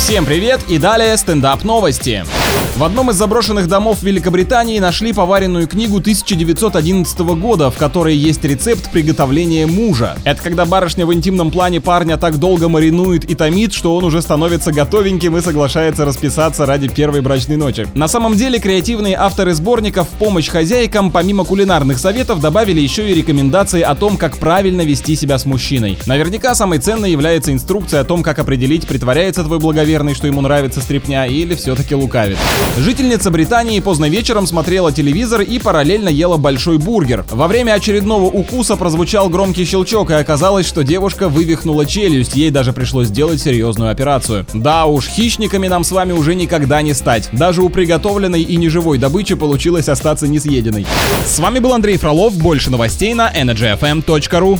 Всем привет и далее стендап новости. В одном из заброшенных домов Великобритании нашли поваренную книгу 1911 года, в которой есть рецепт приготовления мужа. Это когда барышня в интимном плане парня так долго маринует и томит, что он уже становится готовеньким и соглашается расписаться ради первой брачной ночи. На самом деле креативные авторы сборников в помощь хозяйкам помимо кулинарных советов добавили еще и рекомендации о том, как правильно вести себя с мужчиной. Наверняка самой ценной является инструкция о том, как определить, притворяется твой благоверный, что ему нравится стрипня или все-таки лукавит. Жительница Британии поздно вечером смотрела телевизор и параллельно ела большой бургер. Во время очередного укуса прозвучал громкий щелчок, и оказалось, что девушка вывихнула челюсть, ей даже пришлось сделать серьезную операцию. Да уж, хищниками нам с вами уже никогда не стать. Даже у приготовленной и неживой добычи получилось остаться несъеденной. С вами был Андрей Фролов, больше новостей на energyfm.ru.